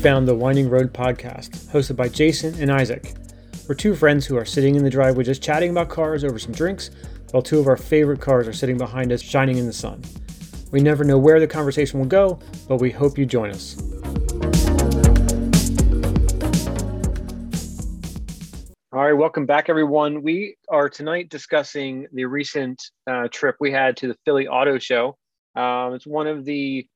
found the Winding Road podcast, hosted by Jason and Isaac. We're two friends who are sitting in the driveway just chatting about cars over some drinks, while two of our favorite cars are sitting behind us shining in the sun. We never know where the conversation will go, but we hope you join us. All right, welcome back, everyone. We are tonight discussing the recent uh, trip we had to the Philly Auto Show. Um, it's one of the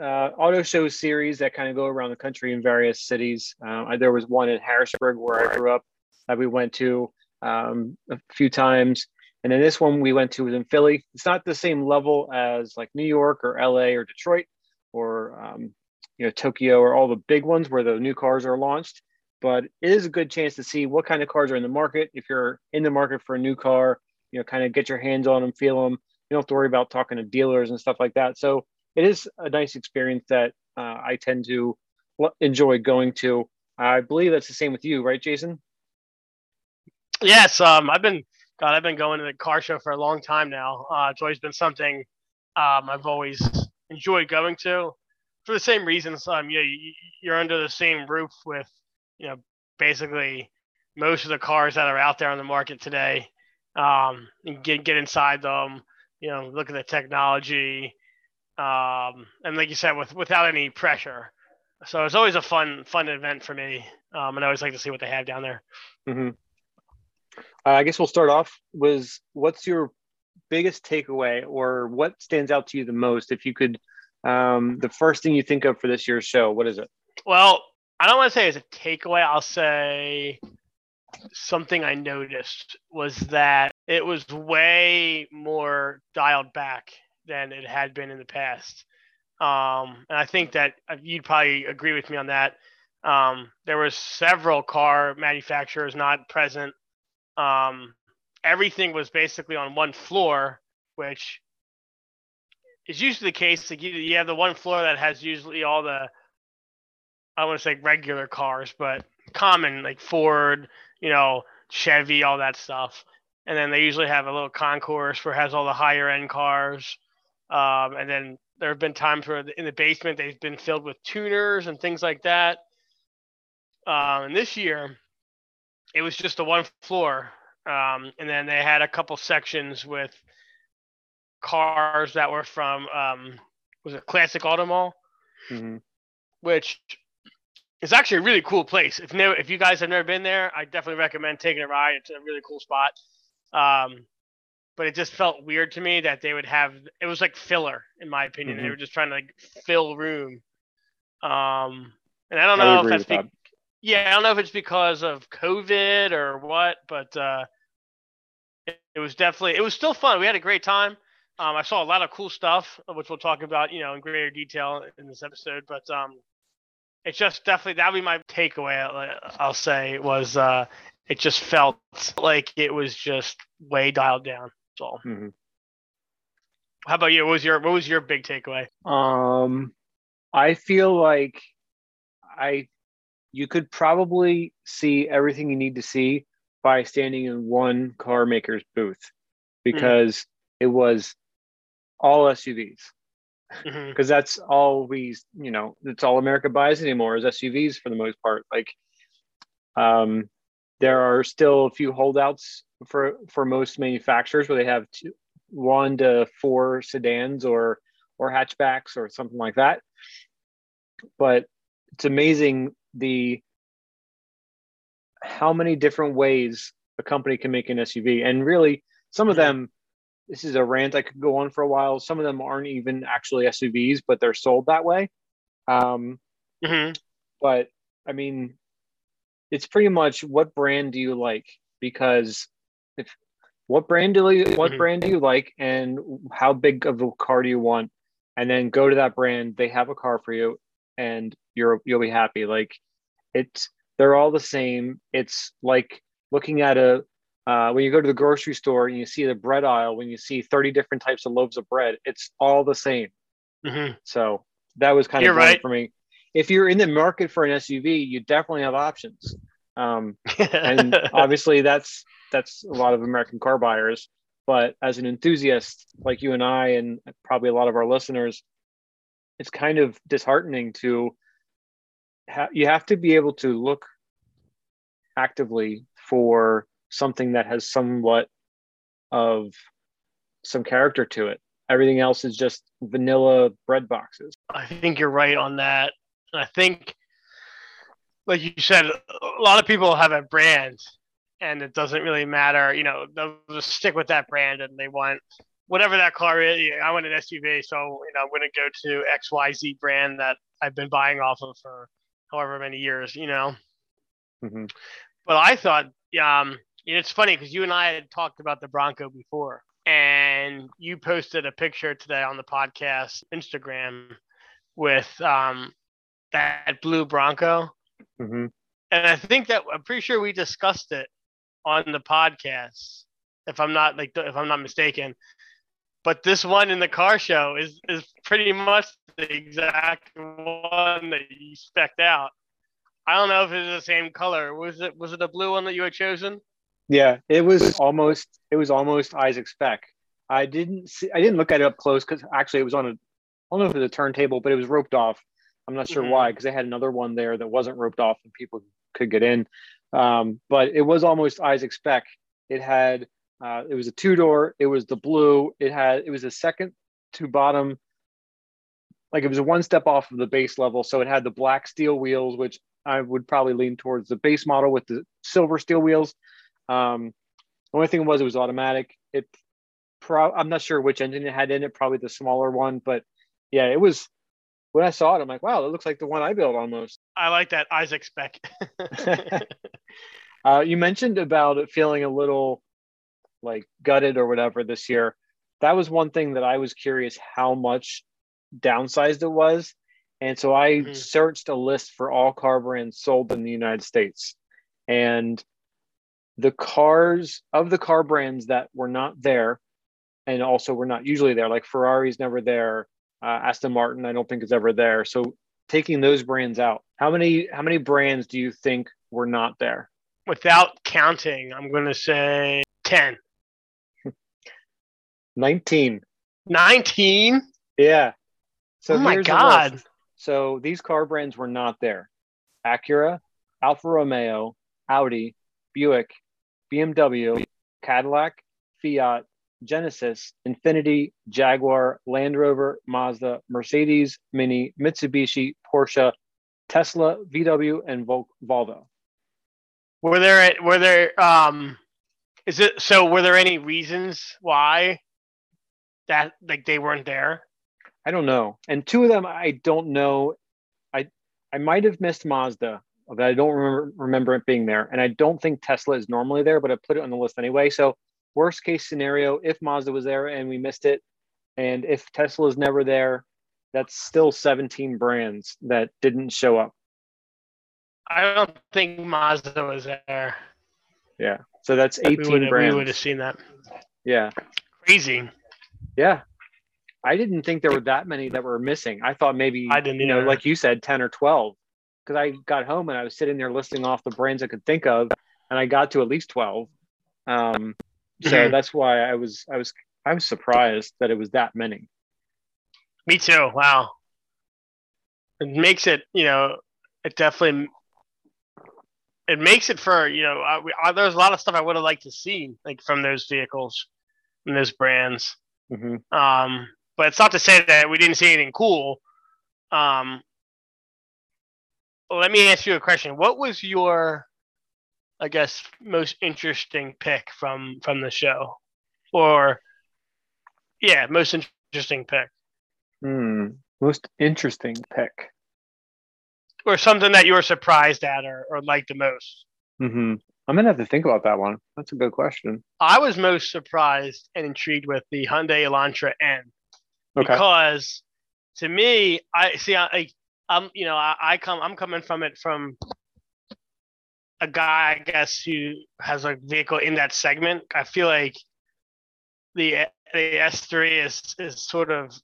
uh, auto show series that kind of go around the country in various cities. Uh, there was one in Harrisburg where I grew up that we went to um, a few times. And then this one we went to was in Philly. It's not the same level as like New York or LA or Detroit or um, you know Tokyo or all the big ones where the new cars are launched. But it is a good chance to see what kind of cars are in the market. If you're in the market for a new car, you know, kind of get your hands on them, feel them. You don't have to worry about talking to dealers and stuff like that. So it is a nice experience that uh, I tend to enjoy going to. I believe that's the same with you, right, Jason? Yes, um, I've been God, I've been going to the car show for a long time now. Uh, it's always been something um, I've always enjoyed going to for the same reasons. Um, you know, you're under the same roof with, you know, basically most of the cars that are out there on the market today. Um, and get get inside them, you know, look at the technology, um, and like you said, with without any pressure. So it's always a fun fun event for me, um, and I always like to see what they have down there. Mm-hmm. Uh, I guess we'll start off. Was what's your biggest takeaway, or what stands out to you the most? If you could, um, the first thing you think of for this year's show, what is it? Well, I don't want to say it's a takeaway. I'll say something I noticed was that it was way more dialed back than it had been in the past. Um, and I think that you'd probably agree with me on that. Um, there were several car manufacturers not present. Um, everything was basically on one floor, which is usually the case. Like you, have the one floor that has usually all the, I want to say regular cars, but common like Ford, you know, Chevy, all that stuff. And then they usually have a little concourse where it has all the higher end cars. Um, and then there have been times where in the basement they've been filled with tuners and things like that. Um, and this year, it was just the one floor, um, and then they had a couple sections with cars that were from um, was it Classic Auto Mall, mm-hmm. which is actually a really cool place. If never, if you guys have never been there, I definitely recommend taking a ride. It's a really cool spot. But it just felt weird to me that they would have it was like filler in my opinion. Mm-hmm. they were just trying to like fill room. Um and i don't know I if that's be- yeah i don't know if it's because of covid or what but uh it, it, was definitely it was still fun. We had a great time. Um i saw a lot of cool stuff which we'll talk about you know in greater detail in this episode but um it's just definitely that would be my takeaway i'll say was uh it just felt like it was just way dialed down so, mm-hmm. how about you? What was your what was your big takeaway? Um, I feel like I you could probably see everything you need to see by standing in one car maker's booth because mm-hmm. it was all SUVs. Because mm-hmm. that's all we, you know, it's all America buys anymore is SUVs for the most part. Like, um, there are still a few holdouts for for most manufacturers where they have two, one to four sedans or or hatchbacks or something like that. But it's amazing the how many different ways a company can make an SUV, and really some of them. This is a rant I could go on for a while. Some of them aren't even actually SUVs, but they're sold that way. Um, mm-hmm. But I mean, it's pretty much what brand do you like? Because if what brand do you what mm-hmm. brand do you like and how big of a car do you want? And then go to that brand they have a car for you and you're you'll be happy. Like it's they're all the same. It's like looking at a uh, when you go to the grocery store and you see the bread aisle when you see 30 different types of loaves of bread it's all the same. Mm-hmm. so that was kind you're of right. for me. If you're in the market for an suv you definitely have options um, and obviously that's that's a lot of American car buyers. But as an enthusiast like you and I, and probably a lot of our listeners, it's kind of disheartening to ha- you have to be able to look actively for something that has somewhat of some character to it. Everything else is just vanilla bread boxes. I think you're right on that. I think, like you said, a lot of people have a brand, and it doesn't really matter. You know, they'll just stick with that brand, and they want whatever that car is. I want an SUV, so you know, I'm going to go to X Y Z brand that I've been buying off of for however many years. You know, mm-hmm. but I thought, um, it's funny because you and I had talked about the Bronco before, and you posted a picture today on the podcast Instagram with um, that blue Bronco. Mm-hmm. And I think that I'm pretty sure we discussed it on the podcast, if I'm not like if I'm not mistaken. But this one in the car show is is pretty much the exact one that you specked out. I don't know if it's the same color. Was it was it the blue one that you had chosen? Yeah, it was almost it was almost Isaac Spec. I didn't see I didn't look at it up close because actually it was on a I don't know if it was a turntable, but it was roped off. I'm not sure mm-hmm. why because they had another one there that wasn't roped off and people could get in. Um, but it was almost Isaac Spec. It had uh, it was a two door. It was the blue. It had it was a second to bottom. Like it was a one step off of the base level, so it had the black steel wheels, which I would probably lean towards the base model with the silver steel wheels. Um, the only thing was it was automatic. It pro I'm not sure which engine it had in it, probably the smaller one, but yeah, it was when I saw it, I'm like, wow, it looks like the one I built almost. I like that Isaac spec. uh, you mentioned about it feeling a little like gutted or whatever this year. That was one thing that I was curious how much downsized it was. And so I mm-hmm. searched a list for all car brands sold in the United States. And the cars of the car brands that were not there and also were not usually there, like Ferrari's never there, uh, Aston Martin, I don't think is ever there. So taking those brands out, how many how many brands do you think were not there? Without counting, I'm going to say 10. 19. 19? Yeah. So oh my god. So these car brands were not there. Acura, Alfa Romeo, Audi, Buick, BMW, Cadillac, Fiat, Genesis, Infiniti, Jaguar, Land Rover, Mazda, Mercedes, Mini, Mitsubishi, Porsche, Tesla, VW, and Vol- Volvo. Were there were there um is it so were there any reasons why that like they weren't there? I don't know. And two of them I don't know. I I might have missed Mazda, but I don't remember remember it being there. And I don't think Tesla is normally there, but I put it on the list anyway. So worst case scenario, if Mazda was there and we missed it, and if Tesla is never there, that's still 17 brands that didn't show up. I don't think Mazda was there. Yeah. So that's 18 we brands. We would have seen that. Yeah. Crazy. Yeah. I didn't think there were that many that were missing. I thought maybe, I didn't you know, like you said, 10 or 12. Because I got home and I was sitting there listing off the brands I could think of, and I got to at least 12. Um, so mm-hmm. that's why I was I was I was surprised that it was that many. Me too. Wow. It makes it, you know, it definitely it makes it for you know I, I, there's a lot of stuff I would have liked to see like from those vehicles, and those brands. Mm-hmm. Um, but it's not to say that we didn't see anything cool. Um, let me ask you a question. What was your I guess, most interesting pick from from the show, or yeah, most interesting pick. Hmm. Most interesting pick, or something that you were surprised at or, or liked the most. Hmm. I'm gonna have to think about that one. That's a good question. I was most surprised and intrigued with the Hyundai Elantra N okay. because to me, I see. I, I'm you know I, I come I'm coming from it from a guy, I guess, who has a vehicle in that segment. I feel like the the S3 is is sort of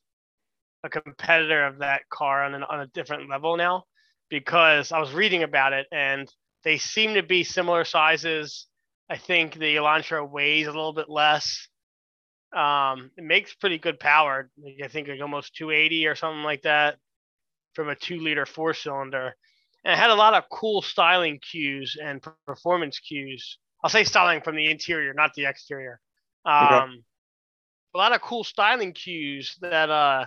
a competitor of that car on an, on a different level now because I was reading about it and they seem to be similar sizes. I think the Elantra weighs a little bit less. Um, it makes pretty good power. I think like almost 280 or something like that from a two liter four cylinder. And it had a lot of cool styling cues and performance cues. I'll say styling from the interior, not the exterior. Um, okay. A lot of cool styling cues that uh,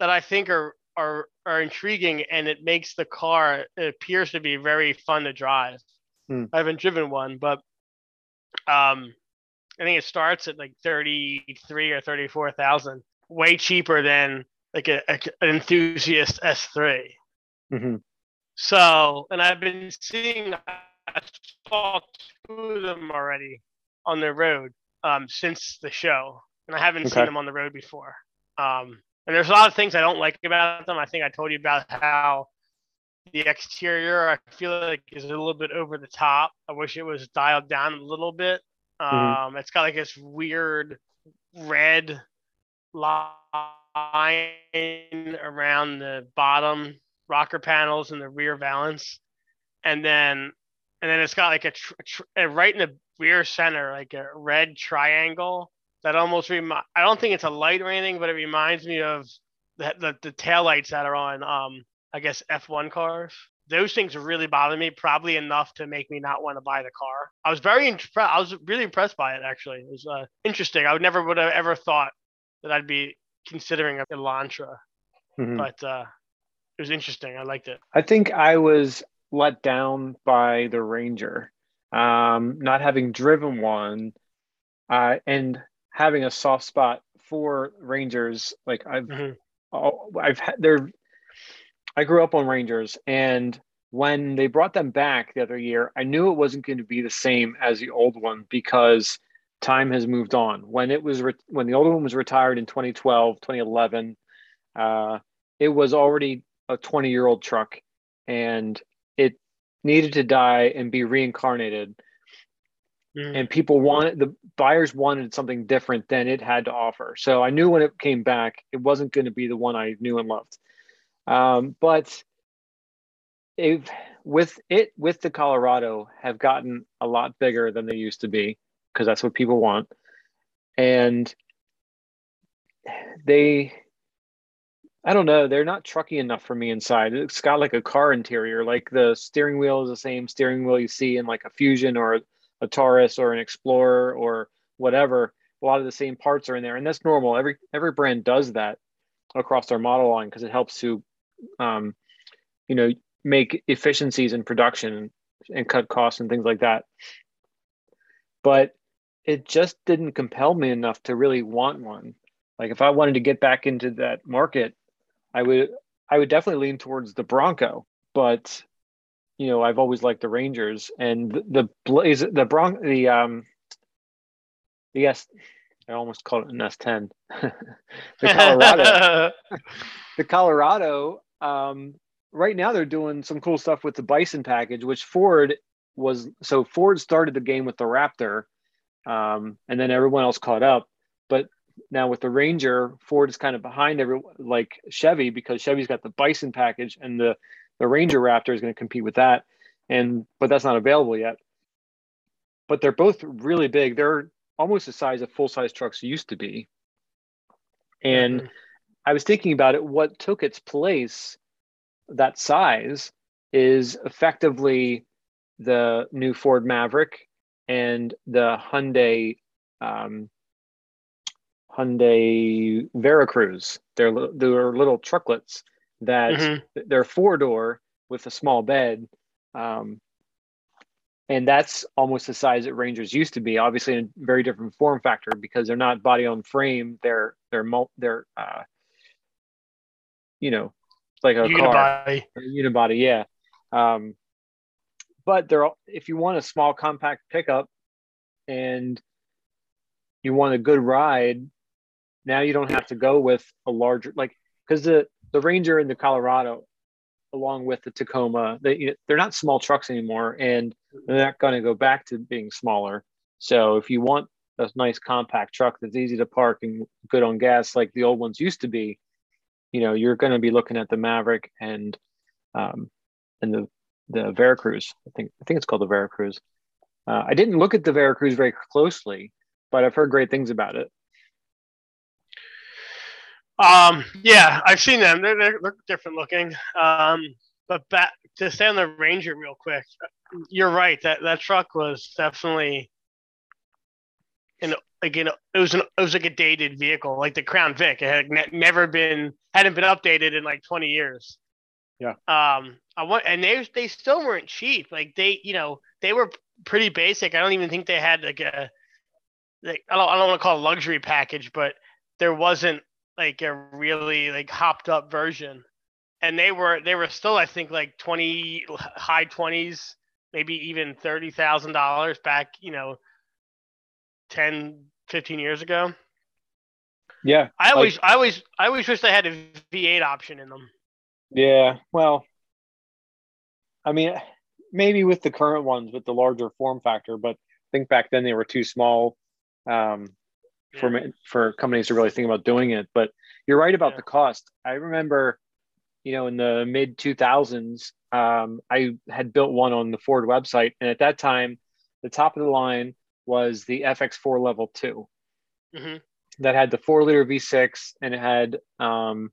that I think are are are intriguing, and it makes the car it appears to be very fun to drive. Hmm. I haven't driven one, but um, I think it starts at like thirty three or thirty four thousand, way cheaper than like a, a, an enthusiast S3. Mm-hmm. So, and I've been seeing, I saw two of them already on the road um, since the show, and I haven't okay. seen them on the road before. Um, and there's a lot of things I don't like about them. I think I told you about how the exterior I feel like is a little bit over the top. I wish it was dialed down a little bit. Mm-hmm. Um, mm-hmm. It's got like this weird red line around the bottom rocker panels and the rear valance, and then and then it's got like a, tr- tr- right in the rear center like a red triangle that almost remind. I don't think it's a light or anything, but it reminds me of the the, the tail lights that are on um I guess F1 cars. Those things really bother me, probably enough to make me not want to buy the car. I was very impressed. I was really impressed by it. Actually, it was uh, interesting. I would never would have ever thought that I'd be considering a Elantra, mm-hmm. but uh, it was interesting. I liked it. I think I was let down by the Ranger, um, not having driven one, uh, and having a soft spot for Rangers. Like I've, mm-hmm. I've had there. I grew up on Rangers, and when they brought them back the other year, I knew it wasn't going to be the same as the old one because time has moved on. When it was re- when the old one was retired in 2012, 2011, uh, it was already a 20 year old truck and it needed to die and be reincarnated. Mm. and people wanted the buyers wanted something different than it had to offer. So i knew when it came back it wasn't going to be the one i knew and loved. Um, but if with it with the colorado have gotten a lot bigger than they used to be because that's what people want. And they I don't know. They're not trucky enough for me inside. It's got like a car interior. Like the steering wheel is the same steering wheel you see in like a Fusion or a Taurus or an Explorer or whatever. A lot of the same parts are in there, and that's normal. Every every brand does that across their model line because it helps to, um, you know, make efficiencies in production and cut costs and things like that. But it just didn't compel me enough to really want one. Like if I wanted to get back into that market, I would I would definitely lean towards the Bronco, but you know I've always liked the Rangers and the, the Blaze the Bron the um the S I almost called it an S10 the Colorado. The Colorado um, right now they're doing some cool stuff with the Bison package which Ford was so Ford started the game with the Raptor um, and then everyone else caught up but now with the Ranger, Ford is kind of behind every like Chevy because Chevy's got the Bison package and the the Ranger Raptor is going to compete with that, and but that's not available yet. But they're both really big. They're almost the size of full size trucks used to be. And mm-hmm. I was thinking about it. What took its place, that size, is effectively the new Ford Maverick and the Hyundai um, Hyundai Veracruz. They're they're little trucklets that mm-hmm. they're four door with a small bed, um, and that's almost the size that Rangers used to be. Obviously, in a very different form factor because they're not body on frame. They're they're they're uh, you know like a unibody. car unibody, yeah. Um, but they're if you want a small compact pickup and you want a good ride now you don't have to go with a larger like because the the Ranger and the Colorado, along with the Tacoma, they they're not small trucks anymore, and they're not going to go back to being smaller. So if you want a nice compact truck that's easy to park and good on gas, like the old ones used to be, you know, you're going to be looking at the Maverick and um, and the the Veracruz. I think I think it's called the Veracruz. Uh, I didn't look at the Veracruz very closely, but I've heard great things about it. Um, yeah, I've seen them. They're, they're, they're different looking. Um, but back to stay on the Ranger real quick. You're right. That that truck was definitely an again it was an it was like a dated vehicle, like the Crown Vic. It had ne- never been hadn't been updated in like 20 years. Yeah. Um. I want and they they still weren't cheap. Like they you know they were pretty basic. I don't even think they had like a like I don't I don't want to call it a luxury package, but there wasn't like a really like hopped up version and they were they were still I think like twenty high twenties, maybe even thirty thousand dollars back, you know, 10, 15 years ago. Yeah, I always like, I always I always wish they had a V8 option in them. Yeah, well, I mean, maybe with the current ones with the larger form factor, but I think back then they were too small um, yeah. for companies to really think about doing it. But you're right about yeah. the cost. I remember you know, in the mid 2000s, um, I had built one on the Ford website. And at that time, the top of the line was the FX4 Level 2 mm-hmm. that had the four liter V6 and it had, um,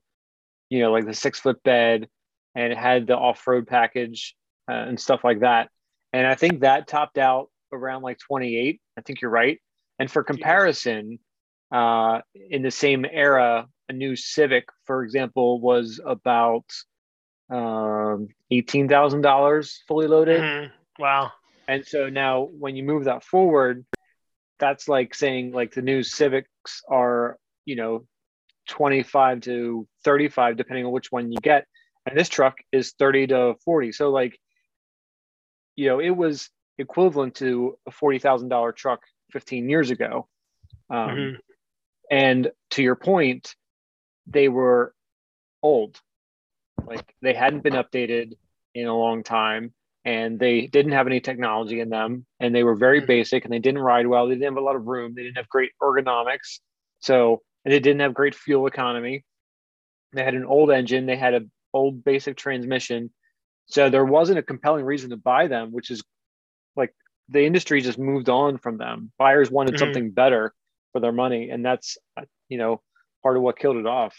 you know, like the six foot bed and it had the off road package uh, and stuff like that. And I think that topped out around like 28. I think you're right. And for comparison, uh, in the same era, a new Civic, for example, was about um, eighteen thousand dollars fully loaded. Mm-hmm. Wow! And so now, when you move that forward, that's like saying like the new Civics are you know twenty five to thirty five, depending on which one you get, and this truck is thirty to forty. So like, you know, it was equivalent to a forty thousand dollar truck fifteen years ago. Um, mm-hmm. And to your point, they were old. Like they hadn't been updated in a long time and they didn't have any technology in them and they were very mm-hmm. basic and they didn't ride well. They didn't have a lot of room. They didn't have great ergonomics. So, and they didn't have great fuel economy. They had an old engine. They had an old basic transmission. So there wasn't a compelling reason to buy them, which is like the industry just moved on from them. Buyers wanted mm-hmm. something better for their money. And that's, you know, part of what killed it off.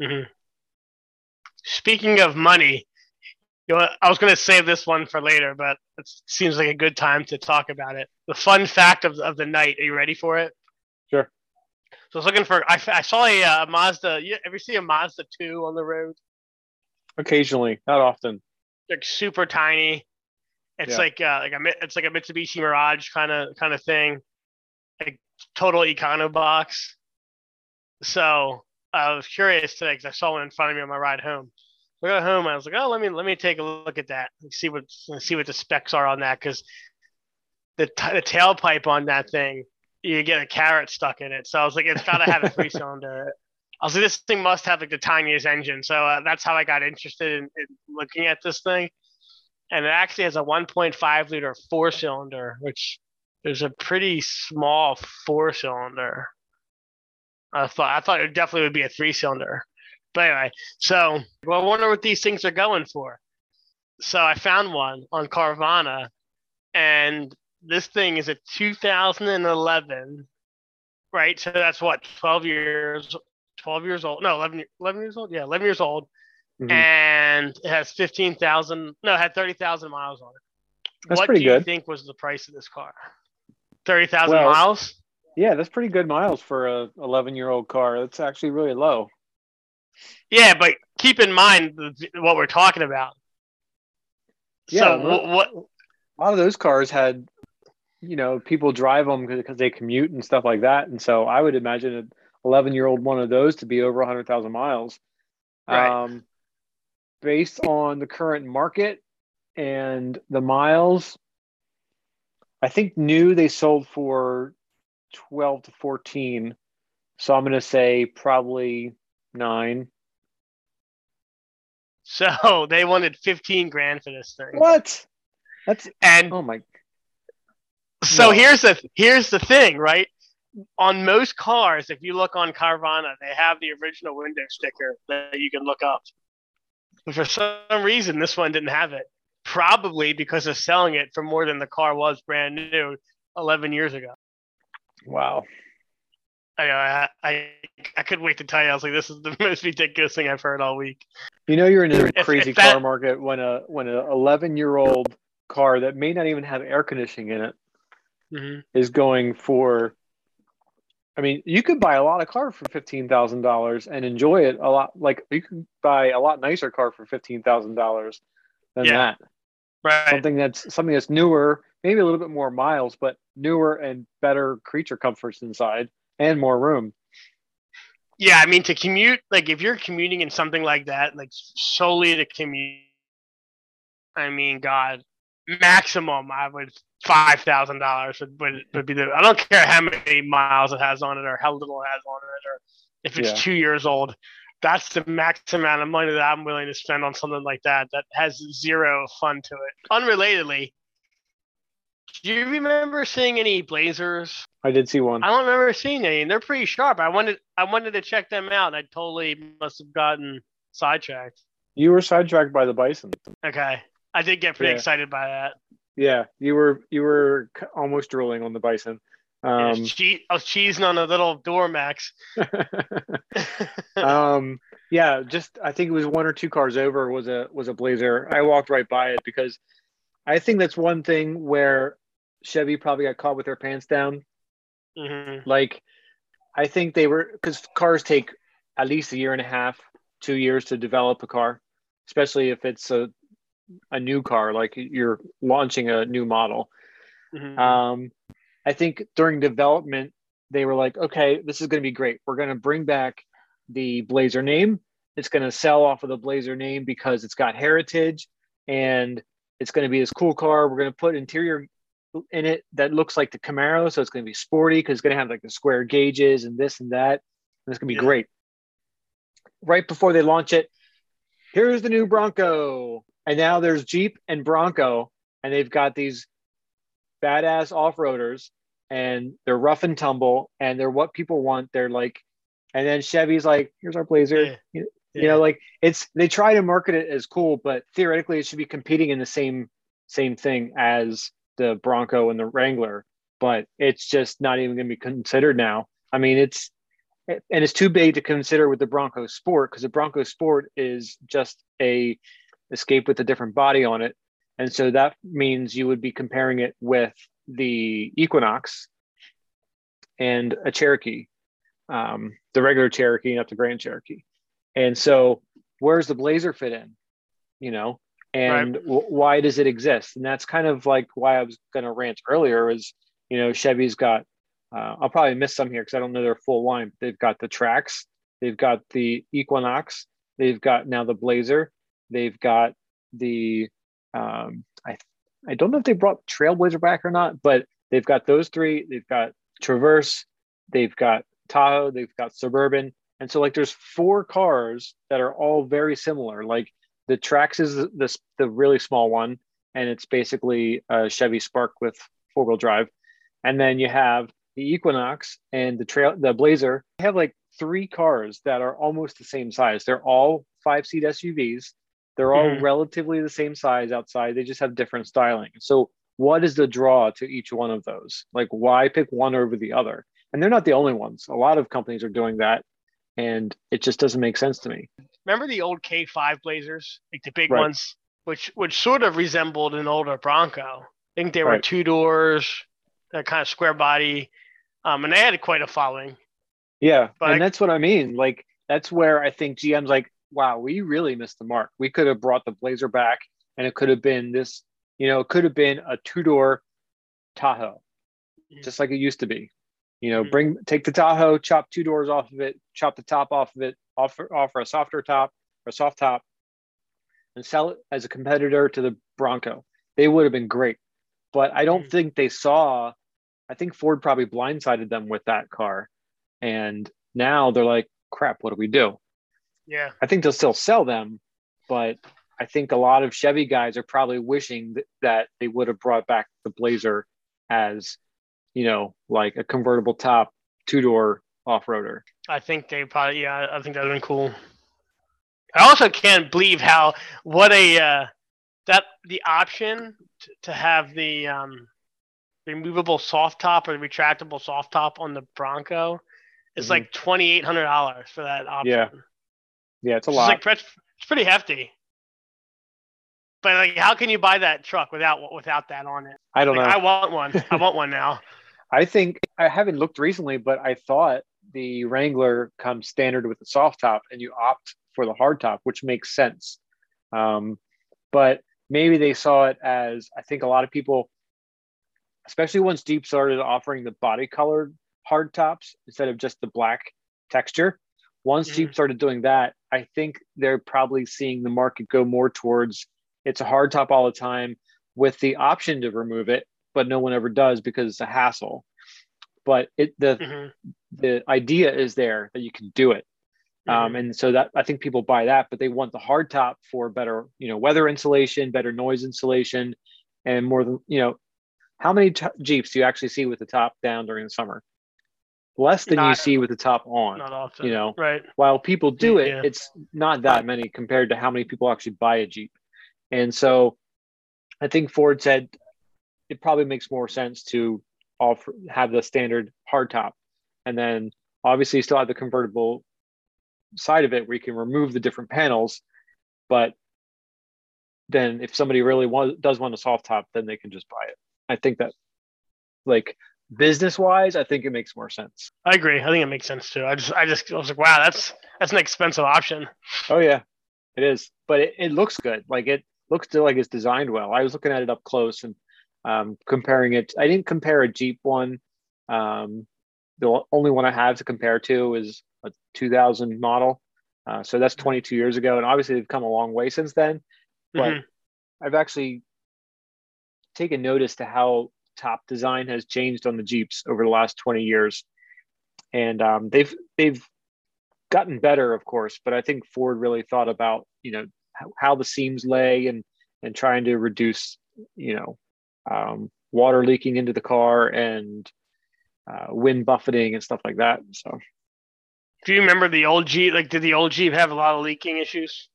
Mm-hmm. Speaking of money, you know, I was going to save this one for later, but it seems like a good time to talk about it. The fun fact of, of the night. Are you ready for it? Sure. So I was looking for. I, I saw a, a uh, Mazda. You ever see a Mazda two on the road? Occasionally, not often. Like super tiny. It's yeah. like uh, like a it's like a Mitsubishi Mirage kind of kind of thing. Total econo box. So I was curious today because I saw one in front of me on my ride home. So I got home. I was like, oh, let me let me take a look at that. See what see what the specs are on that because the t- the tailpipe on that thing, you get a carrot stuck in it. So I was like, it's got to have a three cylinder. I was like, this thing must have like the tiniest engine. So uh, that's how I got interested in, in looking at this thing. And it actually has a 1.5 liter four cylinder, which is a pretty small four cylinder. I thought I thought it definitely would be a three cylinder. But anyway, so well, I wonder what these things are going for. So I found one on Carvana, and this thing is a 2011, right? So that's what 12 years, 12 years old. No, 11, 11 years old. Yeah, 11 years old, mm-hmm. and it has 15,000. No, it had 30,000 miles on it. That's what pretty do good. you think was the price of this car? 30,000 well, miles. Yeah, that's pretty good miles for a 11 year old car. That's actually really low. Yeah, but keep in mind what we're talking about. Yeah, so what, what? A lot of those cars had, you know, people drive them because they commute and stuff like that, and so I would imagine an 11 year old one of those to be over 100,000 miles. Right. Um, based on the current market and the miles, I think new they sold for 12 to 14. So I'm going to say probably nine. So they wanted 15 grand for this thing. What? That's and oh my. So no. here's the here's the thing, right? On most cars, if you look on Carvana, they have the original window sticker that you can look up. But for some reason, this one didn't have it. Probably because of selling it for more than the car was brand new 11 years ago. Wow. I, I I I couldn't wait to tell you. I was like, this is the most ridiculous thing I've heard all week. You know, you're in a crazy if that- car market when a when an 11 year old car that may not even have air conditioning in it hmm is going for. I mean, you could buy a lot of car for fifteen thousand dollars and enjoy it a lot. Like you could buy a lot nicer car for fifteen thousand dollars than Yeah. that. Right. Something that's something that's newer, maybe a little bit more miles, but newer and better creature comforts inside and more room. Yeah, I mean to commute, like if you're commuting in something like that, like solely to commute, I mean, God, maximum I would five thousand dollars would, would would be the. I don't care how many miles it has on it or how little it has on it or if it's Yeah. two years old. That's the max amount of money that I'm willing to spend on something like that that has zero fun to it. Unrelatedly, do you remember seeing any Blazers I did see one. I don't remember seeing any, and they're pretty sharp. I wanted I wanted to check them out, and I totally must have gotten sidetracked. You were sidetracked by the bison. Okay, I did get pretty Yeah. excited by that. Yeah, you were you were almost drooling on the bison. I Um, che- I was cheesing on a little Duramax. um, yeah, just I think it was one or two cars over was a was a Blazer. I walked right by it because I think that's one thing where Chevy probably got caught with their pants down. hmm Like, I think they were because cars take at least a year and a half, two years to develop a car, especially if it's a a new car, like you're launching a new model. hmm Um, I think during development, they were like, okay, this is going to be great. We're going to bring back the Blazer name. It's going to sell off of the Blazer name because it's got heritage and it's going to be this cool car. We're going to put interior in it that looks like the Camaro. So it's going to be sporty because it's going to have like the square gauges and this and that. And it's going to be Yeah. great. Right before they launch it, here's the new Bronco. And now there's Jeep and Bronco, and they've got these badass off-roaders and they're rough and tumble and they're what people want. They're like and then chevy's like here's our blazer. Yeah. you, you know like it's they try to market it as cool but theoretically it should be competing in the same same thing as the bronco and the wrangler but it's just not even going to be considered now. I mean it's and it's too big to consider with the bronco sport because the bronco sport is just a escape with a different body on it and so that means you would be comparing it with the Equinox and a Cherokee, um, the regular Cherokee, not the Grand Cherokee. And so, where's the Blazer fit in? You know, and w- why does it exist? And that's kind of like why I was going to rant earlier. Is you know, Chevy's got. Uh, I'll probably miss some here because I don't know their full line. They've got the Trax, they've got the Equinox, they've got now the Blazer, they've got the um, I I don't know if they brought Trailblazer back or not, but they've got those three. They've got Traverse, they've got Tahoe, they've got Suburban, and so like there's four cars that are all very similar. Like the Trax is the the, really small one, and it's basically a Chevy Spark with four wheel drive, and then you have the Equinox and the trail the Blazer. You have like three cars that are almost the same size. They're all five seat SUVs. They're all Mhm. relatively the same size outside. They just have different styling. So, what is the draw to each one of those? Like, why pick one over the other? And they're not the only ones. A lot of companies are doing that, and it just doesn't make sense to me. Remember the old K5 Blazers, like the big Right. ones, which which sort of resembled an older Bronco. I think they were Right. two doors, a kind of square body, um, and they had quite a following. Yeah, But I- and that's what I mean. Like, that's where I think GM's like, wow, we really missed the mark. We could have brought the Blazer back, and it could have been this. You know, it could have been a two door Tahoe, Mhm. just like it used to be. You know, Mhm. bring take the Tahoe, chop two doors off of it, chop the top off of it, offer offer a softer top or a soft top, and sell it as a competitor to the Bronco. They would have been great, but I don't Mhm. think they saw. I think Ford probably blindsided them with that car, and now they're like, "Crap, what do we do?" Yeah. I think they'll still sell them, but I think a lot of Chevy guys are probably wishing that, that they would have brought back the Blazer as, you know, like a convertible top two door off roader. I think they probably yeah, I think that would have been cool. I also can't believe how what a uh, that the option t- to have the um, removable soft top or retractable soft top on the Bronco It's Mhm. like twenty eight hundred dollars for that option. Yeah, yeah, it's a lot. like it's it's pretty hefty. But like, how can you buy that truck without without that on it? I don't Like, know. I want one. I want one now. I think I haven't looked recently, but I thought the Wrangler comes standard with the soft top, and you opt for the hard top, which makes sense. Um, but maybe they saw it as I think a lot of people, especially once Jeep started offering the body colored hard tops instead of just the black texture. Once Mhm. Jeep started doing that, I think they're probably seeing the market go more towards it's a hard top all the time with the option to remove it, but no one ever does because it's a hassle. But it the Mhm. the idea is there that you can do it. Um, Mhm. and so that I think people buy that, but they want the hard top for better, you know, weather insulation, better noise insulation, and more than you know. How many t- Jeeps do you actually see with the top down during the summer? Less than you see with the top on. Not often. You know, Right. while people do it, Yeah. it's not that many compared to how many people actually buy a Jeep. And so I think Ford said it probably makes more sense to offer have the standard hardtop and then obviously you still have the convertible side of it where you can remove the different panels but then if somebody really want, does want a soft top then they can just buy it i think that like business wise i think it makes more sense I agree. I think it makes sense too. I just, I just I was like, wow, that's that's an expensive option. oh yeah it is but it, it looks good like it looks to like it's designed well i was looking at it up close and um, comparing it i didn't compare a jeep one um, the only one i have to compare to is a 2000 model uh, so that's 22 years ago and obviously they've come a long way since then but Mhm. i've actually taken notice to how top design has changed on the jeeps over the last 20 years and um, they've they've gotten better of course but i think ford really thought about you know how, how the seams lay and and trying to reduce you know um, water leaking into the car and uh, wind buffeting and stuff like that so Do you remember the old Jeep? Like, did the old Jeep have a lot of leaking issues?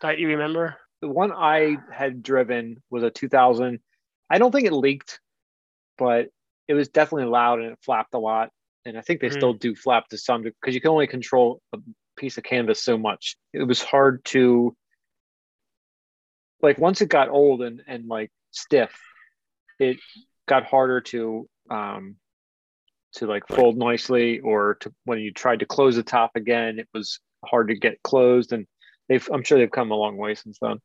That you remember? the one i had driven was a 2000 i don't think it leaked but it was definitely loud and it flapped a lot and i think they Mhm. still do flap to some because you can only control a piece of canvas so much it was hard to like once it got old and and like stiff it got harder to um to like fold nicely or to when you tried to close the top again it was hard to get closed and they've i'm sure they've come a long way since then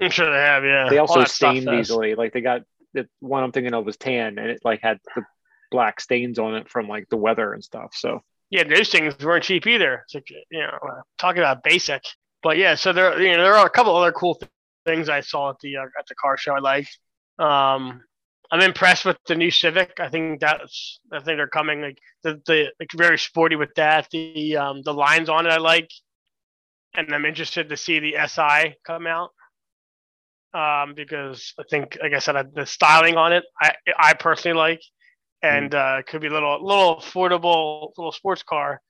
I'm sure they have. Yeah. they also stained easily. Like they got the one I'm thinking of was tan, and it like had the black stains on it from like the weather and stuff. So Yeah, those things weren't cheap either. It's like you know, uh, talking about basic. But yeah, so there, you know, there are a couple other cool th- things I saw at the uh, at the car show. I liked. Um, I'm impressed with the new Civic. I think that's I think they're coming like the the like very sporty with that. The um the lines on it I like, and I'm interested to see the Si come out. Um, because I think, like I said, the styling on it, I I personally like, and uh, could be a little little affordable little sports car,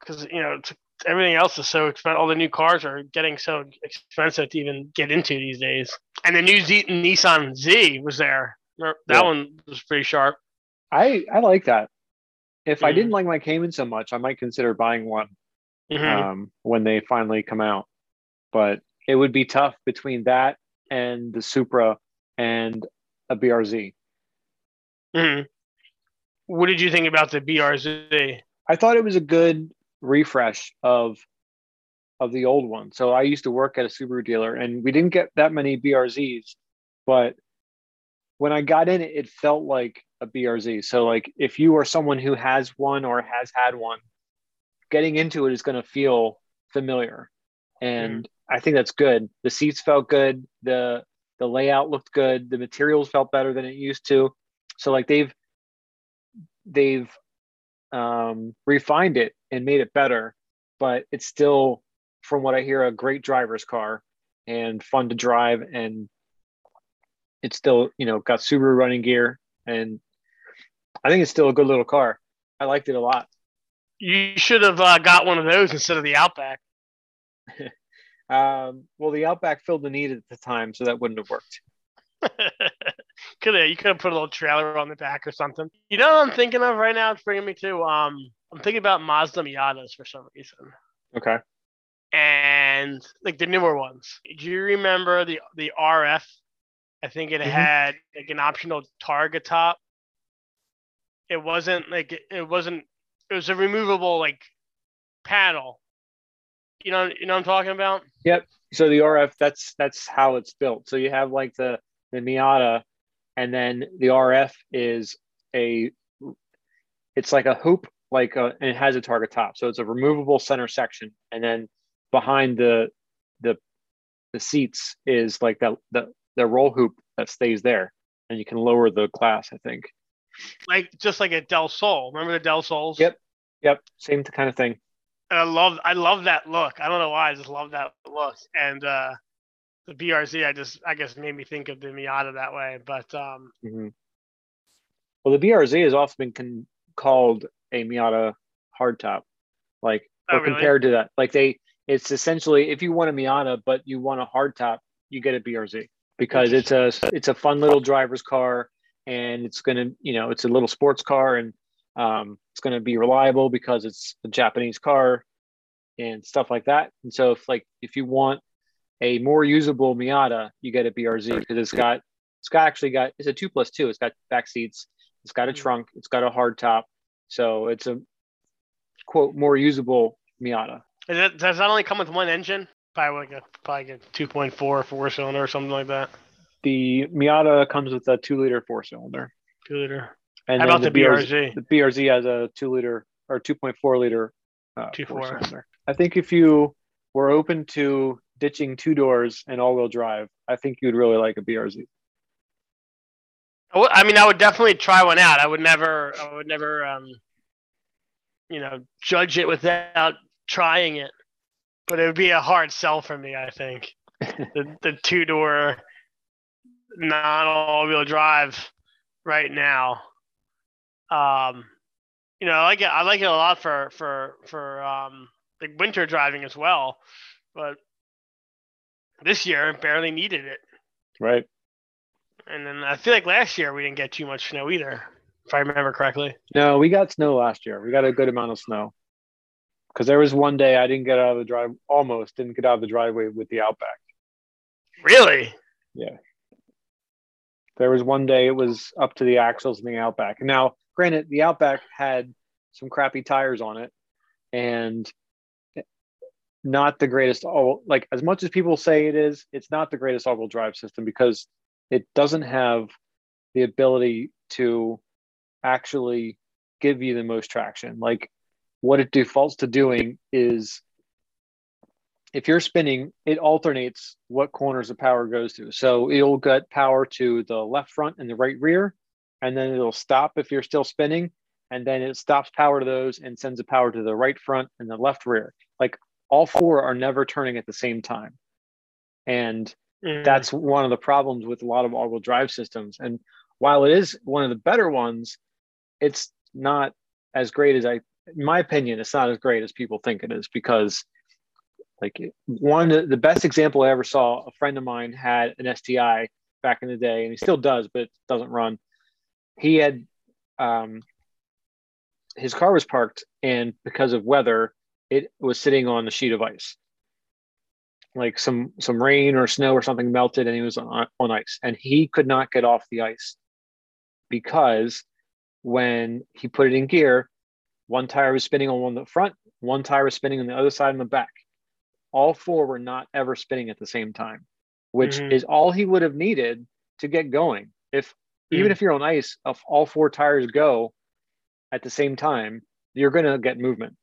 because you know it's, everything else is so expensive. All the new cars are getting so expensive to even get into these days. And the new Z- Nissan Z was there. That Yeah. one was pretty sharp. I I like that. If I Mhm. didn't like my Cayman so much, I might consider buying one Mhm. um, when they finally come out. But it would be tough between that and the Supra and a BRZ. Mhm. What did you think about the BRZ? I thought it was a good refresh of of the old one. So I used to work at a Subaru dealer and we didn't get that many BRZs, but when I got in it, it felt like a BRZ. So like if you are someone who has one or has had one, getting into it is going to feel familiar. And I think that's good. The seats felt good. The the layout looked good. The materials felt better than it used to. So like they've they've um, refined it and made it better, but it's still, from what I hear, a great driver's car and fun to drive. And it's still, you know, got Subaru running gear. And I think it's still a good little car. I liked it a lot. You should have uh, got one of those instead of the Outback. Um, well, the Outback filled the need at the time, so that wouldn't have worked. could have you could have put a little trailer on the back or something. You know what I'm thinking of right now? It's bringing me to um I'm thinking about Mazda Miatas for some reason. Okay. And like the newer ones. Do you remember the the RF? I think it Mhm. had like an optional target top. It wasn't like it wasn't it was a removable like panel. You know you know what I'm talking about? Yep. So the RF, that's that's how it's built. So you have like the the Miata, and then the RF is a, it's like a hoop, like a, and it has a targa top. So it's a removable center section, and then behind the the the seats is like the the the roll hoop that stays there, and you can lower the glass. I think. Like just like a Del Sol. Remember the Del Sols? Yep. Yep. Same kind of thing. And I love I love that look. I don't know why, I just love that look. And uh the BRZ, I just I guess made me think of the Miata that way. But um hmm Well, the BRZ has often been called a Miata hardtop, like Oh, or really? compared to that. Like they, it's essentially if you want a Miata but you want a hardtop, you get a BRZ because it's a it's a fun little driver's car and it's gonna you know it's a little sports car and um, it's gonna be reliable because it's a Japanese car and stuff like that. And so if like if you want a more usable Miata, you get a BRZ because it's got it's got actually got it's a two plus two. It's got back seats. It's got a Mhm. trunk. It's got a hard top. So it's a quote more usable Miata. is it, does that only come with one engine? Probably like a probably like a two point four four cylinder or something like that. The Miata comes with a two liter four cylinder. Two liter. And How about the BRZ? The BRZ has a two liter or two point four liter uh, Two four cylinder. I think if you were open to ditching two doors and all wheel drive, I think you'd really like a BRZ. I I mean I would definitely try one out. I would never I would never um you know judge it without trying it. But it would be a hard sell for me, I think. the the two door non all wheel drive right now. Um, you know, I like it. I like it a lot for for for um like winter driving as well, but this year barely needed it. right. And then I feel like last year we didn't get too much snow either, if I remember correctly. No, we got snow last year. We got a good amount of snow. Because there was one day I didn't get out of the drive, almost didn't get out of the driveway with the Outback. Really? Yeah. There was one day it was up to the axles in the Outback. Now, granted, the Outback had some crappy tires on it, and not the greatest all like as much as people say it is, it's not the greatest all-wheel drive system because it doesn't have the ability to actually give you the most traction. Like what it defaults to doing is if you're spinning, it alternates what corners the power goes to. So it'll get power to the left front and the right rear, and then it'll stop if you're still spinning, and then it stops power to those and sends the power to the right front and the left rear. Like all four are never turning at the same time. And Mm. that's one of the problems with a lot of all-wheel drive systems. And while it is one of the better ones, it's not as great as I, in my opinion, it's not as great as people think it is because, like, one the best example I ever saw, a friend of mine had an STI back in the day, and he still does, but it doesn't run. He had, um, his car was parked, and because of weather, it was sitting on a sheet of ice like some some rain or snow or something melted and he was on, on ice and he could not get off the ice because when he put it in gear one tire was spinning on one the front one tire was spinning on the other side and the back all four were not ever spinning at the same time which Mhm. is all he would have needed to get going if even Mm. if you're on ice if all four tires go at the same time you're going to get movement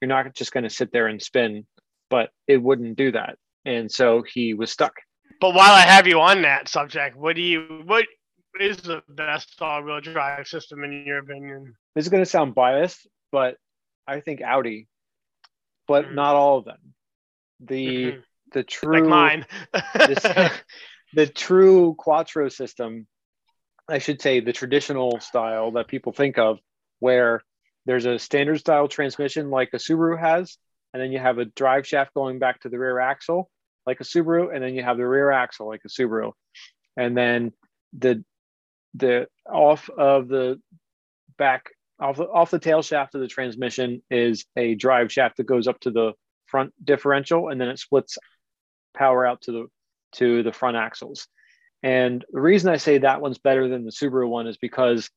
you're not just going to sit there and spin but it wouldn't do that and so he was stuck But while I have you on that subject, what do you what is the best all-wheel drive system in your opinion? this is going to sound biased but i think audi but Mm. not all of them the Mhm. the Like mine. this, the true quattro system i should say the traditional style that people think of where there's a standard style transmission like a subaru has and then you have a drive shaft going back to the rear axle like a subaru and then you have the rear axle like a subaru and then the the off of the back off the, off the tail shaft of the transmission is a drive shaft that goes up to the front differential and then it splits power out to the to the front axles. And the reason I say that one's better than the Subaru one is because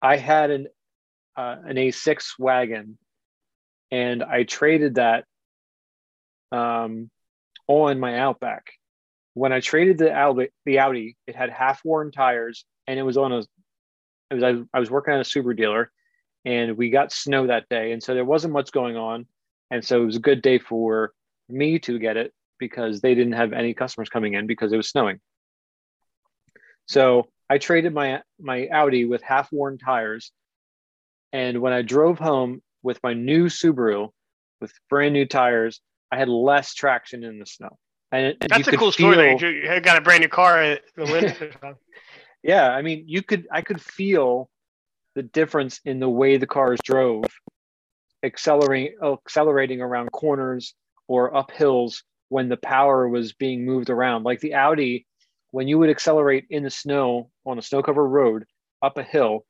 I had an uh, an A6 wagon and I traded that um, on my Outback. When I traded the Audi, the Audi, it had half worn tires and it was on a it was I, I was working at a Subaru dealer and we got snow that day. And so there wasn't much going on. And so it was a good day for me to get it because they didn't have any customers coming in because it was snowing. So I traded my my Audi with half worn tires, and when I drove home with my new Subaru with brand new tires, I had less traction in the snow. And that's a cool feel, story. You got a brand new car. yeah, I mean, you could I could feel the difference in the way the cars drove, accelerating accelerating around corners or up hills when the power was being moved around. Like the Audi, when you would accelerate in the snow on a snow covered road up a hill,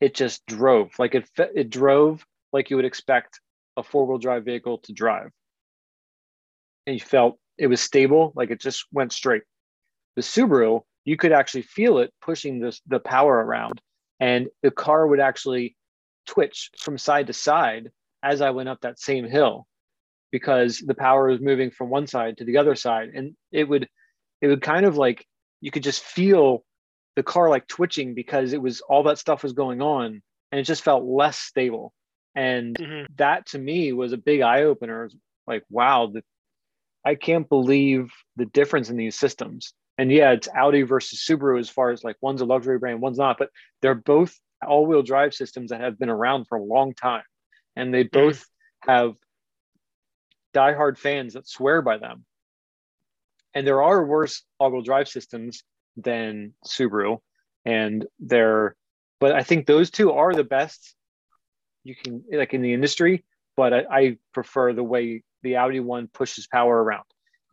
it just drove like it it drove like you would expect a four wheel drive vehicle to drive. And you felt it was stable, like it just went straight. The Subaru, you could actually feel it pushing this the power around, and the car would actually twitch from side to side as I went up that same hill because the power was moving from one side to the other side. And it would it would kind of like you could just feel the car like twitching because it was all that stuff was going on and it just felt less stable. And mm-hmm. that to me was a big eye opener. Like wow the, i can't believe the difference in these systems. And yeah it's audi versus subaru as far as like one's a luxury brand one's not but they're both all-wheel drive systems that have been around for a long time. And they mm-hmm. both have diehard fans that swear by them. And there are worse all-wheel drive systems than Subaru, and they're, but I think those two are the best you can like in the industry. But I, I prefer the way the Audi one pushes power around.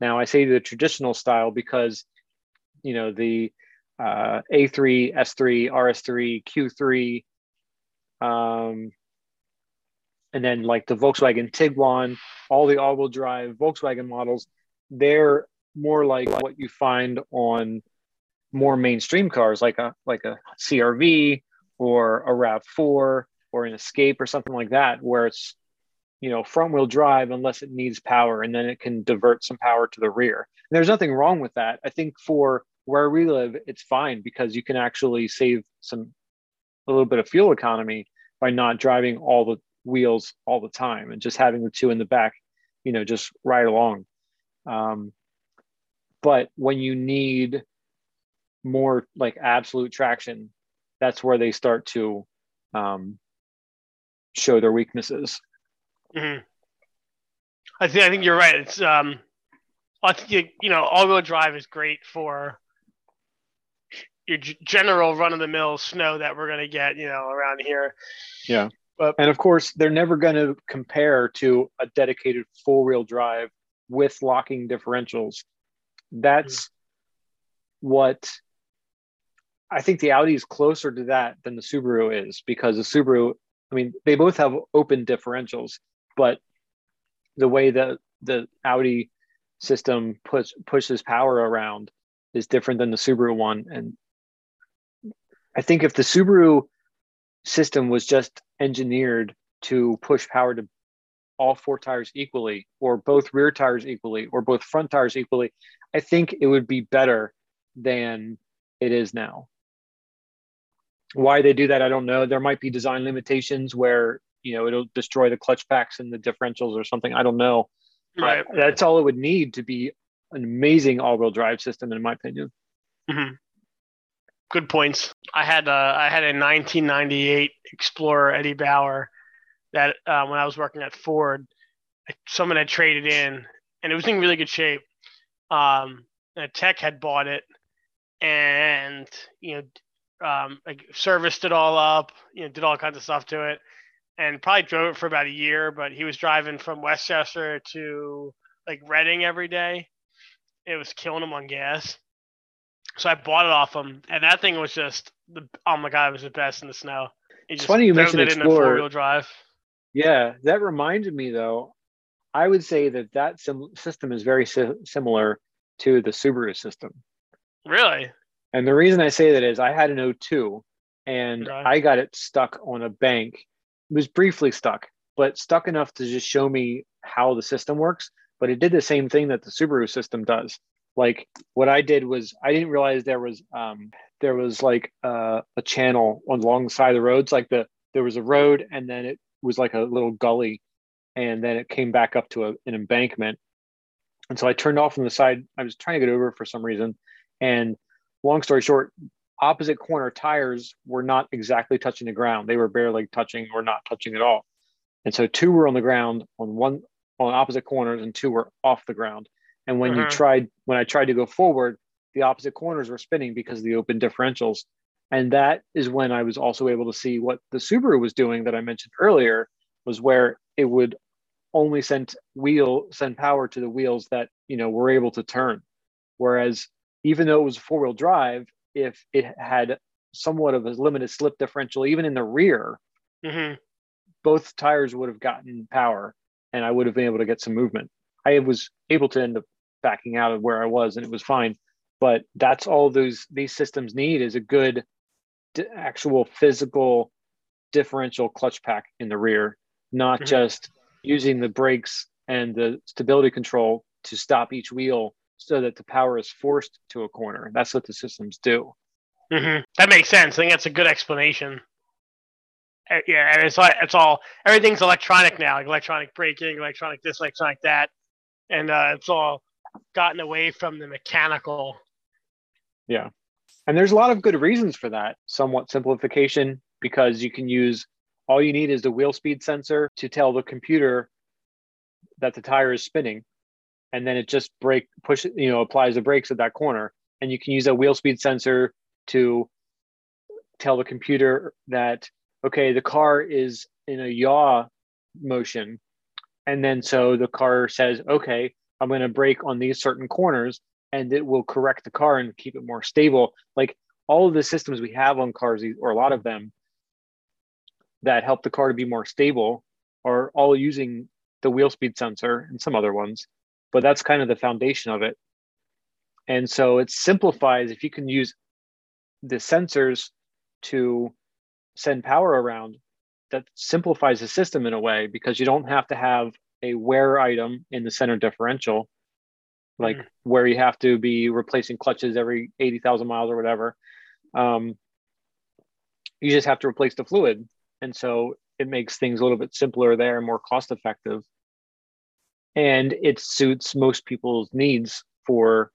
Now I say the traditional style because, you know, the uh, A3, S3, RS3, Q3, um, and then like the Volkswagen Tiguan, all the all-wheel drive Volkswagen models, they're more like what you find on more mainstream cars, like a like a CRV or a Rav4 or an Escape or something like that, where it's you know front-wheel drive unless it needs power, and then it can divert some power to the rear. And there's nothing wrong with that. I think for where we live, it's fine because you can actually save some a little bit of fuel economy by not driving all the wheels all the time and just having the two in the back, you know, just ride along. Um, but when you need more like absolute traction, that's where they start to um, show their weaknesses. Mm-hmm. I think I think you're right. It's um, I think you, you know all-wheel drive is great for your general run-of-the-mill snow that we're gonna get, you know, around here. Yeah. But, and of course, they're never going to compare to a dedicated four wheel drive with locking differentials. That's mm-hmm. what I think the Audi is closer to that than the Subaru is because the Subaru, I mean, they both have open differentials, but the way that the Audi system push, pushes power around is different than the Subaru one. And I think if the Subaru system was just engineered to push power to all four tires equally, or both rear tires equally, or both front tires equally, I think it would be better than it is now. Why they do that, I don't know. There might be design limitations where you know it'll destroy the clutch packs and the differentials or something. I don't know. Right. But that's all it would need to be an amazing all-wheel drive system, in my opinion. Mm-hmm good points. I had a, I had a 1998 Explorer Eddie Bauer that uh, when I was working at Ford, someone had traded in, and it was in really good shape. Um, a tech had bought it, and you know, um, like serviced it all up, you know, did all kinds of stuff to it, and probably drove it for about a year. But he was driving from West Chester to like Reading every day. It was killing him on gas So I bought it off him, and that thing was just the oh my god, it was the best in the snow. He It's funny you mentioned it Explorer. four-wheel drive. Yeah, that reminded me though. I would say that that sim- system is very si- similar to the Subaru system. Really? And the reason I say that is I had an 02 and Okay. I got it stuck on a bank. It was briefly stuck, but stuck enough to just show me how the system works. But it did the same thing that the Subaru system does. Like what I did was I didn't realize there was um, there was like uh, a channel on along the side of the roads. Like the there was a road and then it was like a little gully, and then it came back up to a, an embankment. And so I turned off on the side. I was trying to get over for some reason, and long story short, opposite corner tires were not exactly touching the ground. They were barely touching or not touching at all. And so two were on the ground on one on opposite corners and two were off the ground. And when you Mhm. tried when I tried to go forward, the opposite corners were spinning because of the open differentials. And that is when I was also able to see what the Subaru was doing that I mentioned earlier was where it would only send wheel send power to the wheels that you know were able to turn. Whereas even though it was four wheel drive, if it had somewhat of a limited slip differential, even in the rear, hmm both tires would have gotten power and I would have been able to get some movement. I was able to end up backing out of where I was and it was fine. But that's all those these systems need is a good actual physical differential clutch pack in the rear, not Mhm. just using the brakes and the stability control to stop each wheel so that the power is forced to a corner. That's what the systems do. hmm That makes sense. I think that's a good explanation. Uh, Yeah, and it's like it's all everything's electronic now, like electronic braking, electronic this, electronic that, and uh, it's all gotten away from the mechanical. Yeah. And there's a lot of good reasons for that. Somewhat simplification because you can use all you need is the wheel speed sensor to tell the computer that the tire is spinning. And then it just brake push you know, applies the brakes at that corner. And you can use a wheel speed sensor to tell the computer that, okay, the car is in a yaw motion. And then so the car says, okay, I'm going to brake on these certain corners and it will correct the car and keep it more stable. Like all of the systems we have on cars, or a lot of them that help the car to be more stable, are all using the wheel speed sensor and some other ones. But that's kind of the foundation of it. And so it simplifies if you can use the sensors to send power around, that simplifies the system in a way because you don't have to have a wear item in the center differential like Mm. where you have to be replacing clutches every 80,000 miles or whatever. Um, you just have to replace the fluid. And so it makes things a little bit simpler there and more cost effective. And it suits most people's needs for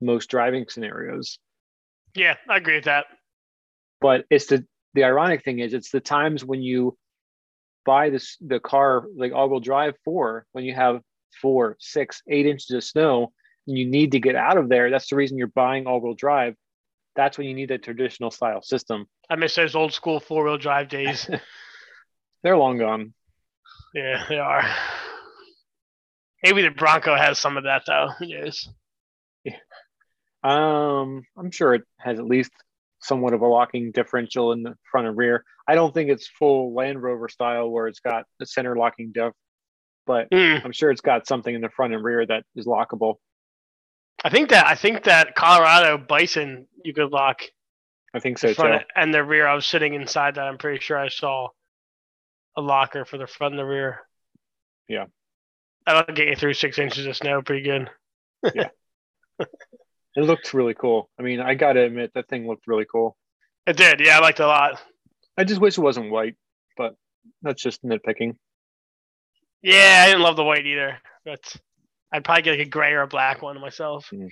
most driving scenarios. Yeah, I agree with that. But it's the the ironic thing is it's the times when you buy this the car like all-wheel drive for when you have four, six, eight inches of snow and you need to get out of there. That's the reason you're buying all-wheel drive. That's when you need a traditional style system. I miss those old school four wheel drive days. They're long gone. yeah, they are. Maybe the Bronco has some of that though. Who knows? Um, I'm sure it has at least somewhat of a locking differential in the front and rear. I don't think it's full Land Rover style where it's got a center locking diff, but Hmm. I'm sure it's got something in the front and rear that is lockable. I think that I think that Colorado Bison you could lock I think the so too. and the rear. I was sitting inside that. I'm pretty sure I saw a locker for the front and the rear. Yeah. That'll get you through six inches of snow pretty good. It looked really cool. I mean, I gotta admit that thing looked really cool. It did. Yeah, I liked it a lot. I just wish it wasn't white, but that's just nitpicking. Yeah, I didn't love the white either. But I'd probably get like a gray or a black one myself. Mm.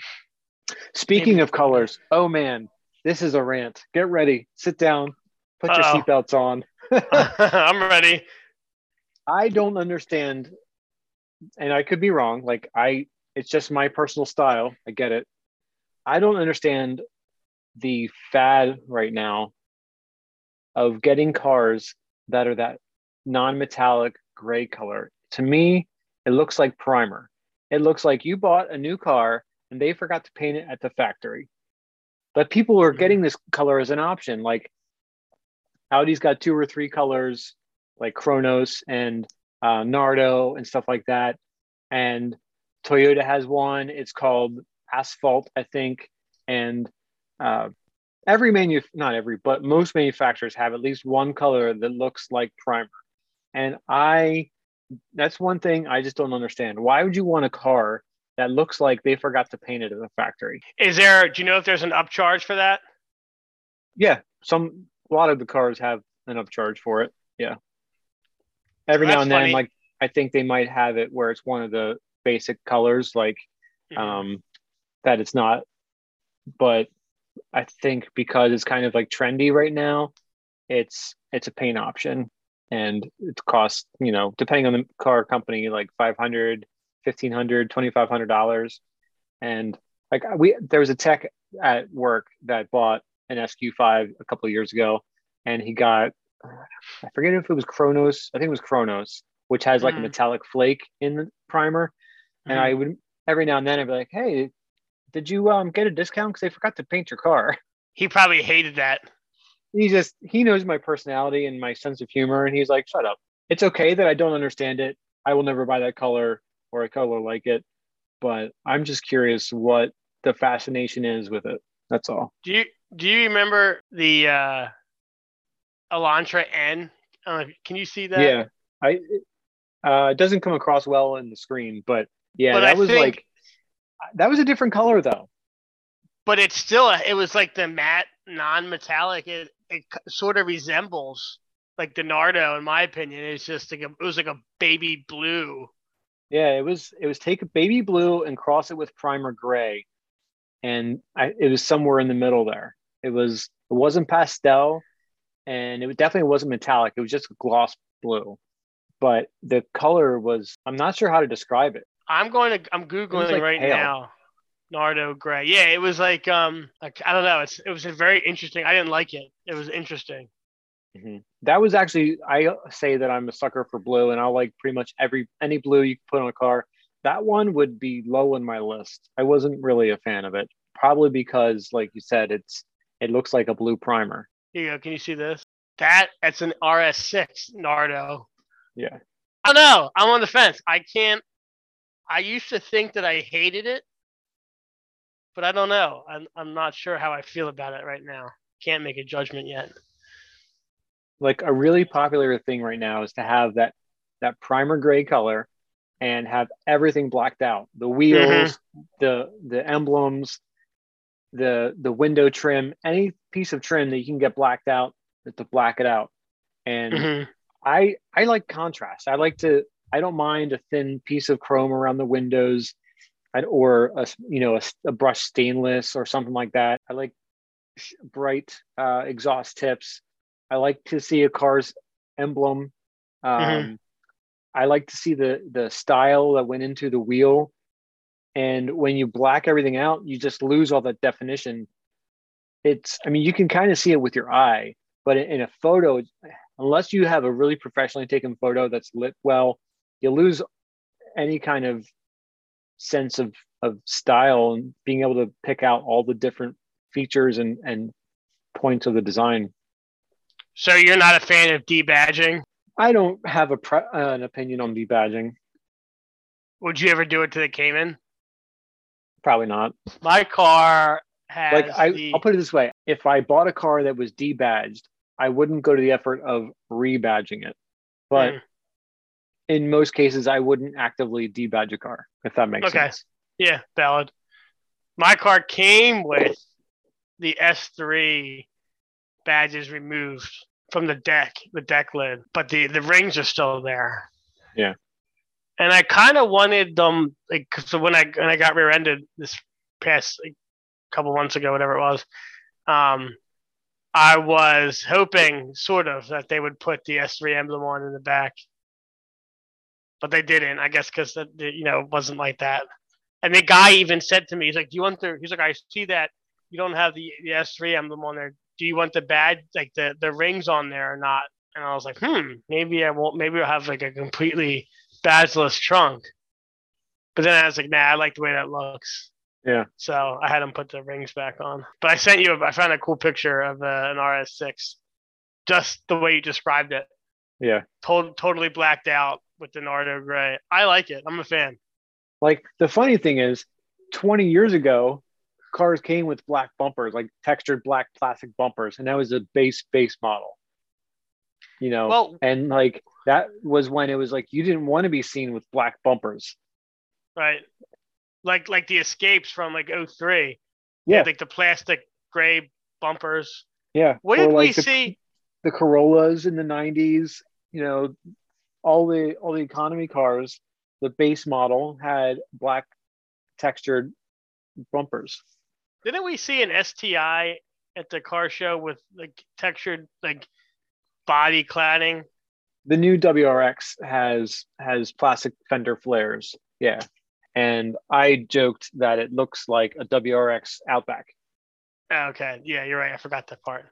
Speaking Maybe- of colors, oh man, this is a rant. Get ready, sit down, put your Uh-oh. seatbelts on. I'm ready. I don't understand, and I could be wrong. Like I, it's just my personal style. I get it. I don't understand the fad right now of getting cars that are that non-metallic gray color. To me, it looks like primer. It looks like you bought a new car and they forgot to paint it at the factory. but people are Mhm. getting this color as an option. Like Audi's got two or three colors, like Chronos and uh, Nardo and stuff like that. And Toyota has one. It's called Asphalt, I think. And uh, every manu not every, but most manufacturers have at least one color that looks like primer. And I, that's one thing I just don't understand. Why would you want a car that looks like they forgot to paint it at the factory? Is there? Do you know if there's an upcharge for that? Yeah, some a lot of the cars have an upcharge for it. Yeah. Every now and then, funny. like I think they might have it where it's one of the basic colors, like Mhm. um that it's not. But I think because it's kind of like trendy right now, it's it's a paint option and it costs, you know, depending on the car company, like 500 1500 2500 dollars and like we there was a tech at work that bought an SQ5 a couple of years ago and he got I forget if it was Chronos I think it was Chronos which has like a Mhm. metallic flake in the primer and Mhm. I would every now and then I'd be like hey did you um get a discount? Because they forgot to paint your car. He probably hated that. he just he knows my personality and my sense of humor and he's like shut up. It's okay that i don't understand it. I will never buy that color or a color like it but i'm just curious what the fascination is with it. That's all. Do you do you remember the uh, Elantra N? Uh, can you see that? yeah. I it, uh, it doesn't come across well in the screen but yeah But that I was like that was a different color though But it's still it was like the matte non-metallic. It it sort of resembles like the Nardo in my opinion. It's just like a, it was like a baby blue. Yeah, it was it was take a baby blue and cross it with primer gray, and I, it was somewhere in the middle there. It was it wasn't pastel, and it definitely wasn't metallic. It was just gloss blue, but the color was I'm not sure how to describe it. I'm going to I'm googling like right pale. now. Nardo gray. Yeah, it was like um like I don't know. It's it was a very interesting. I didn't like it. It was interesting. That was actually I say that I'm a sucker for blue, and I'll like pretty much every any blue you put on a car. That one would be low in my list. I wasn't really a fan of it, probably because, like you said, it's it looks like a blue primer. Here you go. Can you see this? That that's an RS6 Nardo. Yeah. I don't know. I'm on the fence. I can't. I used to think that I hated it, but I don't know. I'm I'm not sure how I feel about it right now. Can't make a judgment yet. like a really popular thing right now is to have that that primer gray color and have everything blacked out the wheels the the emblems the the window trim any piece of trim that you can get blacked out to black it out and Mhm. i i like contrast i like to i don't mind a thin piece of chrome around the windows or a you know a, a brushed stainless or something like that. I like bright uh, exhaust tips. I like to see a car's emblem. Um, Mhm. i like to see the the style that went into the wheel. And when you black everything out you just lose all that definition. It's i mean you can kind of see it with your eye but in, in a photo unless you have a really professionally taken photo that's lit well you lose any kind of sense of of style and being able to pick out all the different features and and points of the design So you're not a fan of debadging? i don't have a pre- uh, an opinion on debadging Would you ever do it to the Cayman? probably not My car has like I, the, i'll put it this way if i bought a car that was debadged i wouldn't go to the effort of rebadging it but Mm. In most cases i wouldn't actively debadge a car if that makes Okay. sense Yeah, valid. My car came with the S3 badges removed from the deck, the deck lid, but the the rings are still there. Yeah. And I kind of wanted them, like, so when I when I got rear-ended this past like, couple months ago, whatever it was, um, I was hoping, sort of, that they would put the S3 emblem on in the back, but they didn't. I guess because you know it wasn't like that. And the guy even said to me, he's like, "Do you want the?" He's like, "I see that you don't have the, the S3 emblem on there. Do you want the badge, like the the rings on there or not?" And I was like, "Hmm, maybe I won't. Maybe I'll have like a completely badgeless trunk." But then I was like, "Nah, I like the way that looks." Yeah. So I had him put the rings back on. But I sent you. I found a cool picture of uh, an RS6, just the way you described it. Yeah. Total, totally blacked out with the gray. I like it. I'm a fan. Like the funny thing is, 20 years ago, cars came with black bumpers, like textured black plastic bumpers, and that was a base base model. You know, Well- and like that was when it was like you didn't want to be seen with black bumpers. Right. Like like the escapes from like 03. Yeah. Like the plastic gray bumpers. Yeah. What Or, did we the, see? the Corollas in the 90s, you know, all the all the economy cars, the base model had black textured bumpers. Didn't we see an STI at the car show with like textured like body cladding? the new WRX has has plastic fender flares. Yeah. And I joked that it looks like a WRX Outback Okay. Yeah, you're right. I forgot that part.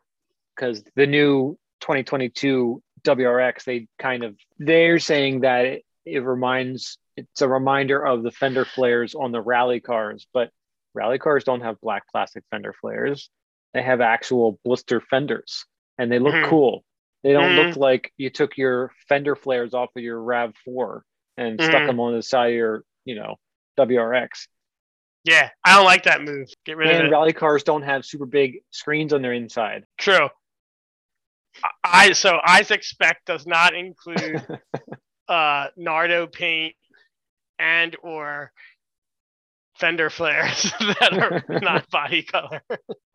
because the new 2022 WRX, they kind of they're saying that it, it reminds it's a reminder of the fender flares on the rally cars, but rally cars don't have black plastic fender flares. They have actual blister fenders and they look Mhm. cool. They don't Mhm. look like you took your fender flares off of your RAV4 and stuck Mhm. them on the side of your, you know, WRX. Yeah, I don't like that move. Get rid of And it. rally cars don't have super big screens on their inside. True. I so Isaac Spec does not include uh Nardo paint and or fender flares that are not body color.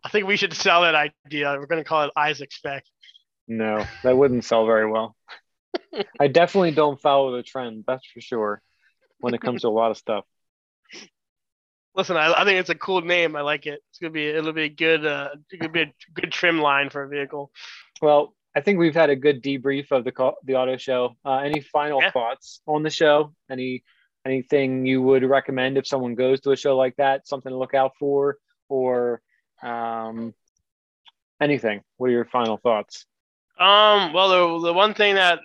I think we should sell that idea. We're gonna call it Isaac Spec. No, that wouldn't sell very well. I definitely don't follow the trend, that's for sure, when it comes to a lot of stuff. Listen, I, I think it's a cool name. I like it. It's gonna be it'll be a good uh it could be a good trim line for a vehicle. Well, I think we've had a good debrief of the co- the auto show. Uh, any final Yeah. thoughts on the show? Any anything you would recommend if someone goes to a show like that? Something to look out for, or um, anything? What are your final thoughts? Um, well, the, the one thing that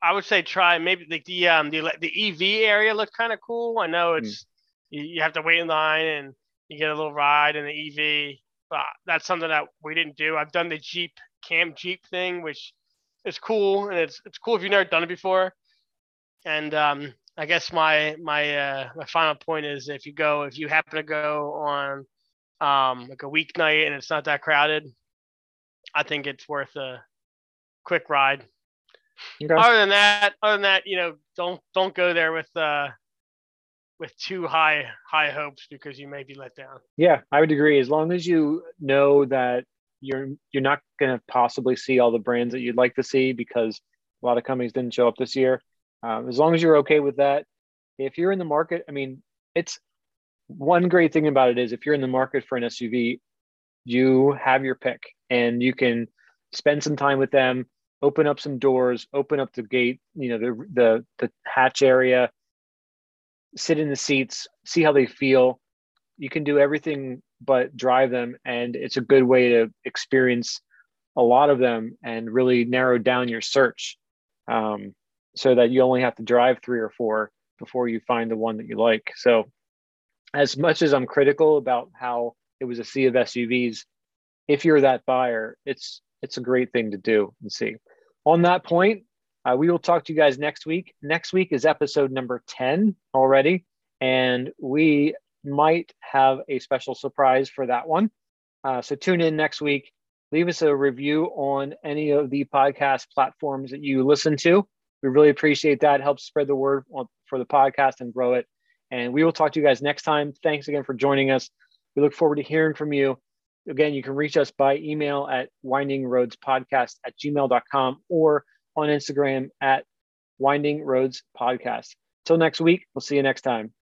I would say try maybe like the um the the EV area looks kind of cool. I know it's you, you have to wait in line and you get a little ride in the EV, but that's something that we didn't do. I've done the Jeep cam Jeep thing, which is cool and it's it's cool if you've never done it before. And um, I guess my my uh, my final point is if you go if you happen to go on um like a weeknight and it's not that crowded, I think it's worth a quick ride. Okay. Other than that, other than that, you know, don't don't go there with uh with too high high hopes because you may be let down. Yeah, I would agree. As long as you know that you're you're not going to possibly see all the brands that you'd like to see because a lot of companies didn't show up this year. Um, as long as you're okay with that, if you're in the market, I mean, it's one great thing about it is if you're in the market for an SUV, you have your pick and you can spend some time with them, open up some doors, open up the gate, you know, the the the hatch area, sit in the seats, see how they feel. You can do everything but drive them, and it's a good way to experience a lot of them and really narrow down your search, um, so that you only have to drive three or four before you find the one that you like. So, as much as I'm critical about how it was a sea of SUVs, if you're that buyer, it's it's a great thing to do and see. On that point, uh, we will talk to you guys next week. Next week is episode number 10 already, and we might have a special surprise for that one. Uh, so tune in next week. Leave us a review on any of the podcast platforms that you listen to. We really appreciate that. Helps spread the word for the podcast and grow it. And we will talk to you guys next time. Thanks again for joining us. We look forward to hearing from you. Again, you can reach us by email at windingroadspodcast at gmail.com or on Instagram at Winding Roads Podcast. Till next week, we'll see you next time.